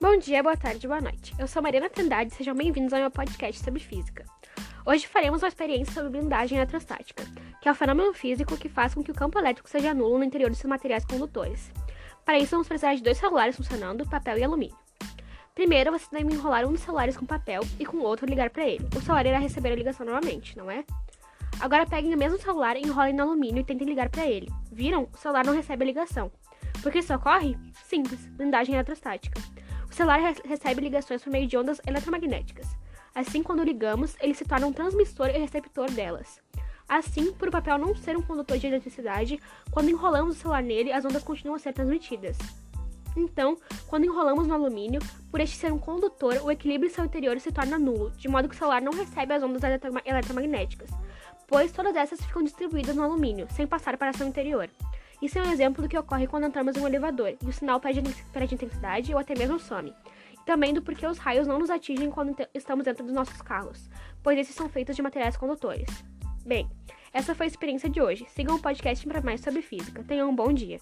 Bom dia, boa tarde, boa noite. Eu sou Mariana Trindade e sejam bem-vindos ao meu podcast sobre física. Hoje faremos uma experiência sobre blindagem eletrostática, que é o fenômeno físico que faz com que o campo elétrico seja nulo no interior de seus materiais condutores. Para isso, vamos precisar de dois celulares funcionando, papel e alumínio. Primeiro, você deve enrolar um dos celulares com papel e com o outro ligar para ele. O celular irá receber a ligação novamente, não é? Agora peguem o mesmo celular, enrolem no alumínio e tentem ligar para ele. Viram? O celular não recebe a ligação. Por que isso ocorre? Simples, blindagem eletrostática. O celular recebe ligações por meio de ondas eletromagnéticas. Assim, quando ligamos, ele se torna um transmissor e receptor delas. Assim, por o papel não ser um condutor de eletricidade, quando enrolamos o celular nele, as ondas continuam a ser transmitidas. Então, quando enrolamos no alumínio, por este ser um condutor, o equilíbrio em seu interior se torna nulo, de modo que o celular não recebe as ondas eletromagnéticas, pois todas essas ficam distribuídas no alumínio, sem passar para seu interior. Isso é um exemplo do que ocorre quando entramos em um elevador e o sinal perde, intensidade ou até mesmo some. E também do porquê os raios não nos atingem quando estamos dentro dos nossos carros, pois esses são feitos de materiais condutores. Bem, essa foi a experiência de hoje. Sigam o podcast para mais sobre física. Tenham um bom dia.